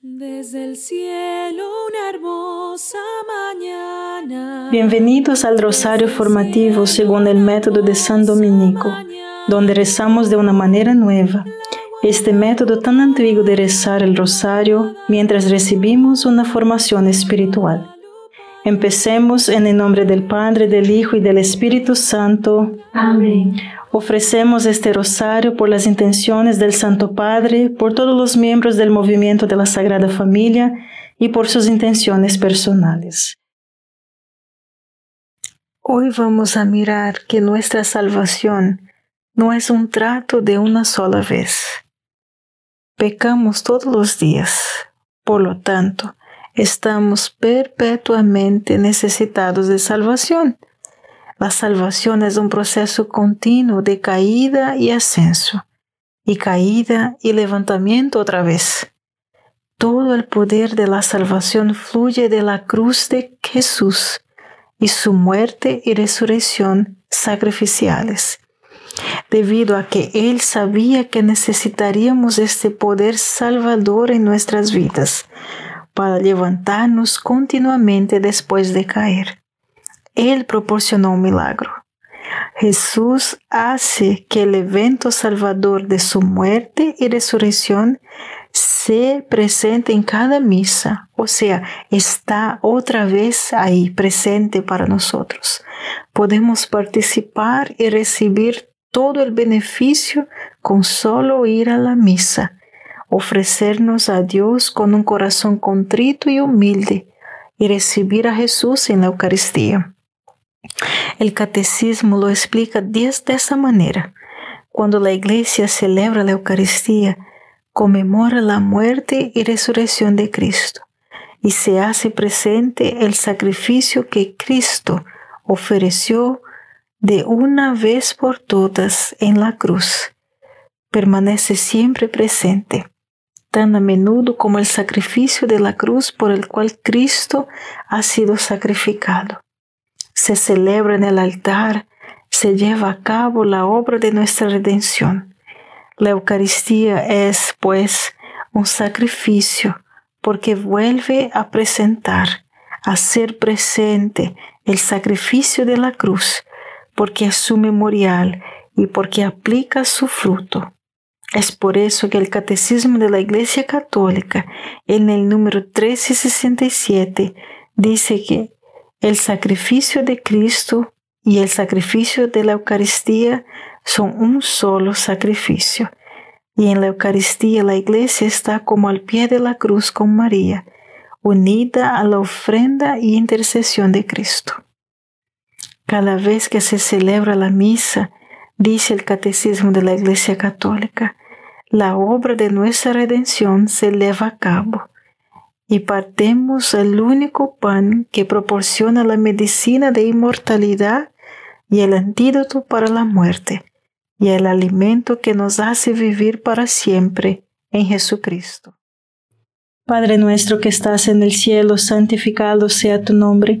Desde el cielo una hermosa mañana. Bienvenidos al Rosario Formativo según el método de San Dominico, donde rezamos de una manera nueva. Este método tan antiguo de rezar el rosario mientras recibimos una formación espiritual. Empecemos en el nombre del Padre, del Hijo y del Espíritu Santo. Amén. Ofrecemos este rosario por las intenciones del Santo Padre, por todos los miembros del movimiento de la Sagrada Familia y por sus intenciones personales. Hoy vamos a mirar que nuestra salvación no es un trato de una sola vez. Pecamos todos los días, por lo tanto, estamos perpetuamente necesitados de salvación la salvación es un proceso continuo de caída y ascenso, y caída y levantamiento otra vez. Todo el poder de la salvación fluye de la cruz de Jesús y su muerte y resurrección sacrificiales. Debido a que Él sabía que necesitaríamos este poder salvador en nuestras vidas para levantarnos continuamente después de caer. Él proporcionó un milagro. Jesús hace que el evento salvador de su muerte y resurrección se presente en cada misa, o sea, está otra vez ahí presente para nosotros. Podemos participar y recibir todo el beneficio con solo ir a la misa, ofrecernos a Dios con un corazón contrito y humilde y recibir a Jesús en la Eucaristía. El catecismo lo explica de esta manera. Cuando la iglesia celebra la Eucaristía, conmemora la muerte y resurrección de Cristo y se hace presente el sacrificio que Cristo ofreció de una vez por todas en la cruz. Permanece siempre presente, tan a menudo como el sacrificio de la cruz por el cual Cristo ha sido sacrificado se celebra en el altar, se lleva a cabo la obra de nuestra redención. La Eucaristía es, pues, un sacrificio porque vuelve a presentar, a ser presente el sacrificio de la cruz, porque es su memorial y porque aplica su fruto. Es por eso que el Catecismo de la Iglesia Católica, en el número 1367, dice que el sacrificio de Cristo y el sacrificio de la Eucaristía son un solo sacrificio. Y en la Eucaristía la iglesia está como al pie de la cruz con María, unida a la ofrenda y intercesión de Cristo. Cada vez que se celebra la misa, dice el Catecismo de la Iglesia Católica, la obra de nuestra redención se lleva a cabo y partemos el único pan que proporciona la medicina de inmortalidad y el antídoto para la muerte, y el alimento que nos hace vivir para siempre en Jesucristo. Padre nuestro que estás en el cielo, santificado sea tu nombre,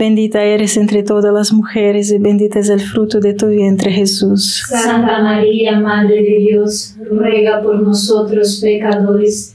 Bendita eres entre todas las mujeres y bendito es el fruto de tu vientre Jesús. Santa María, Madre de Dios, ruega por nosotros pecadores,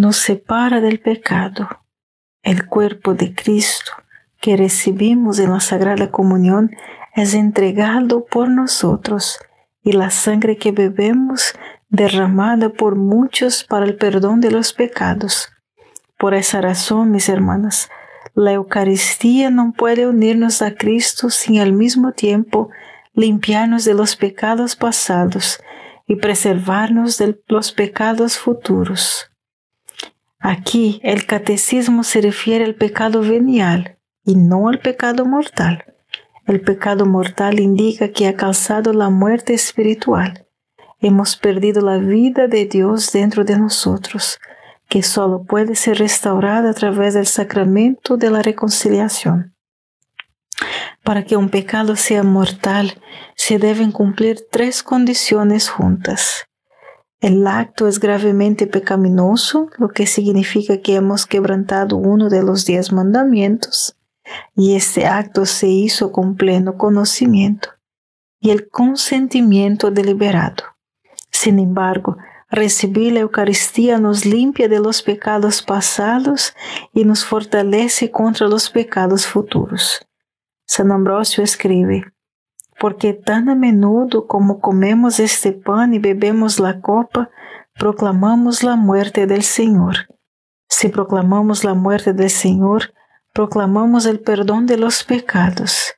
nos separa del pecado. El cuerpo de Cristo que recibimos en la Sagrada Comunión es entregado por nosotros y la sangre que bebemos derramada por muchos para el perdón de los pecados. Por esa razón, mis hermanas, la Eucaristía no puede unirnos a Cristo sin al mismo tiempo limpiarnos de los pecados pasados y preservarnos de los pecados futuros. Aquí el catecismo se refiere al pecado venial y no al pecado mortal. El pecado mortal indica que ha causado la muerte espiritual. Hemos perdido la vida de Dios dentro de nosotros que solo puede ser restaurada a través del sacramento de la reconciliación. Para que un pecado sea mortal, se deben cumplir tres condiciones juntas. El acto es gravemente pecaminoso, lo que significa que hemos quebrantado uno de los diez mandamientos, y este acto se hizo con pleno conocimiento, y el consentimiento deliberado. Sin embargo, Recibir la Eucaristía nos limpia de los pecados pasados y nos fortalece contra los pecados futuros. San Ambrosio escribe, porque tan a menudo como comemos este pan y bebemos la copa, proclamamos la muerte del Señor. Si proclamamos la muerte del Señor, proclamamos el perdón de los pecados.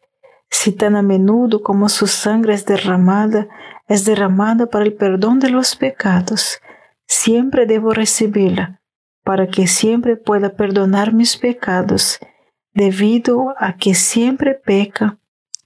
Si tan a menudo como su sangre es derramada, es derramada para el perdón de los pecados, siempre debo recibirla, para que siempre pueda perdonar mis pecados, debido a que siempre peca,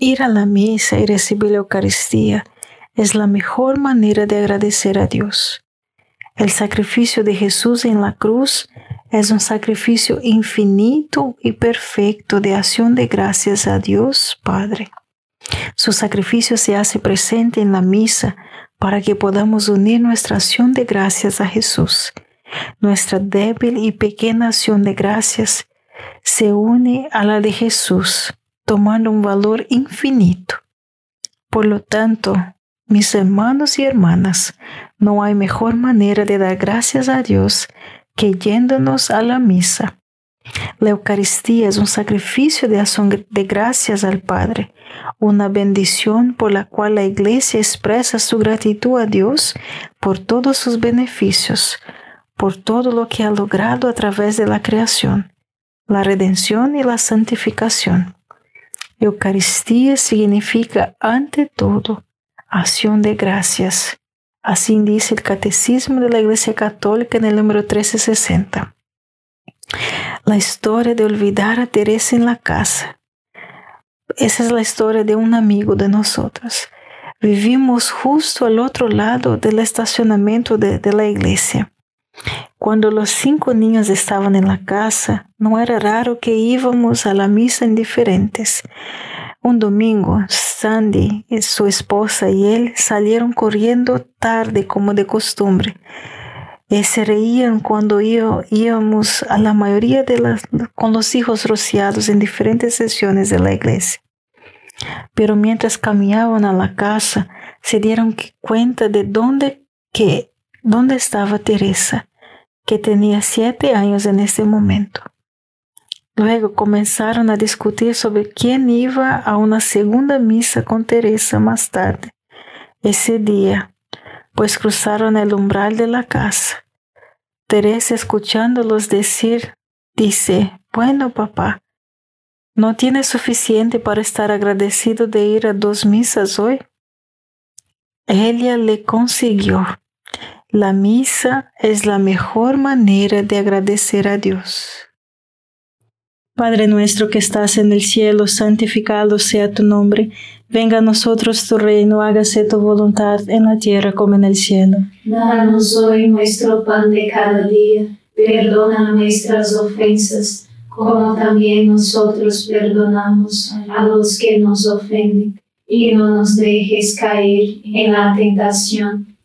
ir a la misa y recibir la Eucaristía es la mejor manera de agradecer a Dios. El sacrificio de Jesús en la cruz es un sacrificio infinito y perfecto de acción de gracias a Dios Padre. Su sacrificio se hace presente en la misa para que podamos unir nuestra acción de gracias a Jesús. Nuestra débil y pequeña acción de gracias se une a la de Jesús, tomando un valor infinito. Por lo tanto, mis hermanos y hermanas, no hay mejor manera de dar gracias a Dios que yéndonos a la misa. La Eucaristía es un sacrificio de de gracias al Padre, una bendición por la cual la Iglesia expresa su gratitud a Dios por todos sus beneficios, por todo lo que ha logrado a través de la creación, la redención y la santificación. Eucaristía significa ante todo acción de gracias. Así dice el Catecismo de la Iglesia Católica en el número 1360. La historia de olvidar a Teresa en la casa. Esa es la historia de un amigo de nosotros. Vivimos justo al otro lado del estacionamiento de, de la iglesia. Cuando los cinco niños estaban en la casa, no era raro que íbamos a la misa indiferentes. Un domingo, Sandy, su esposa y él salieron corriendo tarde como de costumbre. Y se reían cuando íbamos a la mayoría de las, con los hijos rociados en diferentes sesiones de la iglesia. Pero mientras caminaban a la casa, se dieron cuenta de dónde, que, dónde estaba Teresa, que tenía siete años en ese momento. Luego comenzaron a discutir sobre quién iba a una segunda misa con Teresa más tarde, ese día, pues cruzaron el umbral de la casa. Teresa, escuchándolos decir, dice, bueno papá, ¿no tienes suficiente para estar agradecido de ir a dos misas hoy? Ella le consiguió. La misa es la mejor manera de agradecer a Dios. Padre nuestro que estás en el cielo, santificado sea tu nombre. Venga a nosotros tu reino, hágase tu voluntad en la tierra como en el cielo. Danos hoy nuestro pan de cada día. Perdona nuestras ofensas, como también nosotros perdonamos a los que nos ofenden. Y no nos dejes caer en la tentación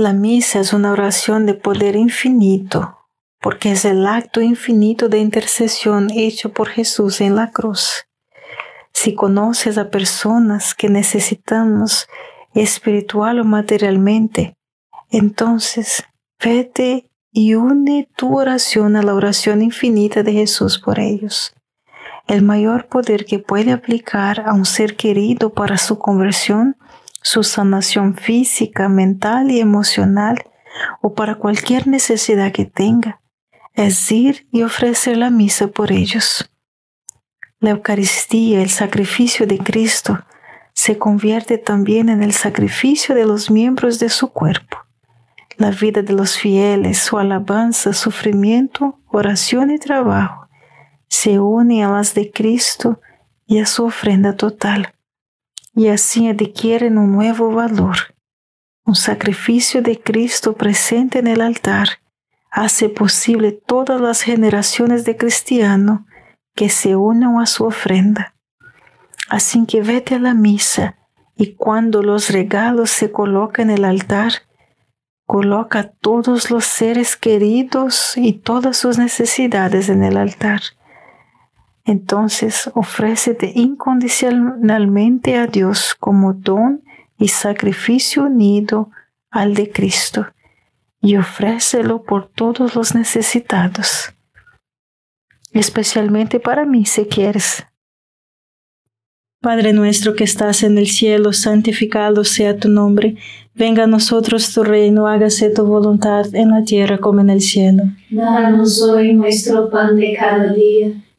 La misa es una oración de poder infinito, porque es el acto infinito de intercesión hecho por Jesús en la cruz. Si conoces a personas que necesitamos espiritual o materialmente, entonces vete y une tu oración a la oración infinita de Jesús por ellos. El mayor poder que puede aplicar a un ser querido para su conversión, su sanación física, mental y emocional, o para cualquier necesidad que tenga, es ir y ofrecer la misa por ellos. La Eucaristía, el sacrificio de Cristo, se convierte también en el sacrificio de los miembros de su cuerpo. La vida de los fieles, su alabanza, sufrimiento, oración y trabajo se une a las de Cristo y a su ofrenda total, y así adquieren un nuevo valor. Un sacrificio de Cristo presente en el altar hace posible todas las generaciones de cristianos que se unan a su ofrenda. Así que vete a la misa y cuando los regalos se colocan en el altar, coloca todos los seres queridos y todas sus necesidades en el altar. Entonces ofrécete incondicionalmente a Dios como don y sacrificio unido al de Cristo y ofrécelo por todos los necesitados, especialmente para mí si quieres. Padre nuestro que estás en el cielo, santificado sea tu nombre, venga a nosotros tu reino, hágase tu voluntad en la tierra como en el cielo. Danos hoy nuestro pan de cada día,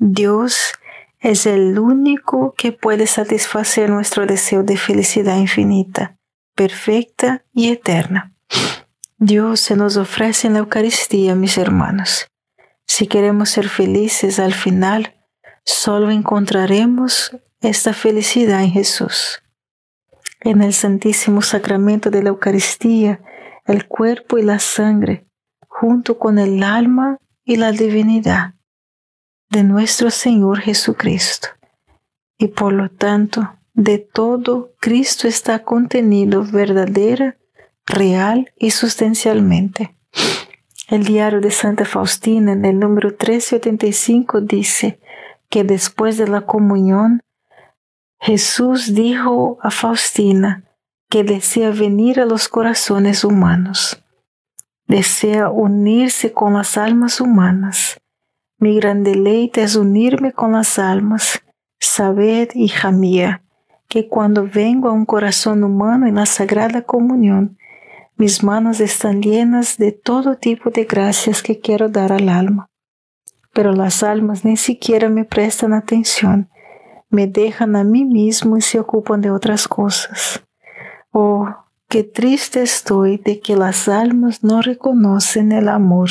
Dios es el único que puede satisfacer nuestro deseo de felicidad infinita, perfecta y eterna. Dios se nos ofrece en la Eucaristía, mis hermanos. Si queremos ser felices al final, Solo encontraremos esta felicidad en Jesús. En el Santísimo Sacramento de la Eucaristía, el cuerpo y la sangre, junto con el alma y la divinidad de nuestro Señor Jesucristo. Y por lo tanto, de todo Cristo está contenido verdadera, real y sustancialmente. El diario de Santa Faustina en el número 1385 dice que después de la comunión, Jesús dijo a Faustina que desea venir a los corazones humanos, desea unirse con las almas humanas. Mi gran deleite es unirme con las almas. Sabed, hija mía, que cuando vengo a un corazón humano en la Sagrada Comunión, mis manos están llenas de todo tipo de gracias que quiero dar al alma. Pero las almas ni siquiera me prestan atención, me dejan a mí mismo y se ocupan de otras cosas. Oh, qué triste estoy de que las almas no reconocen el amor,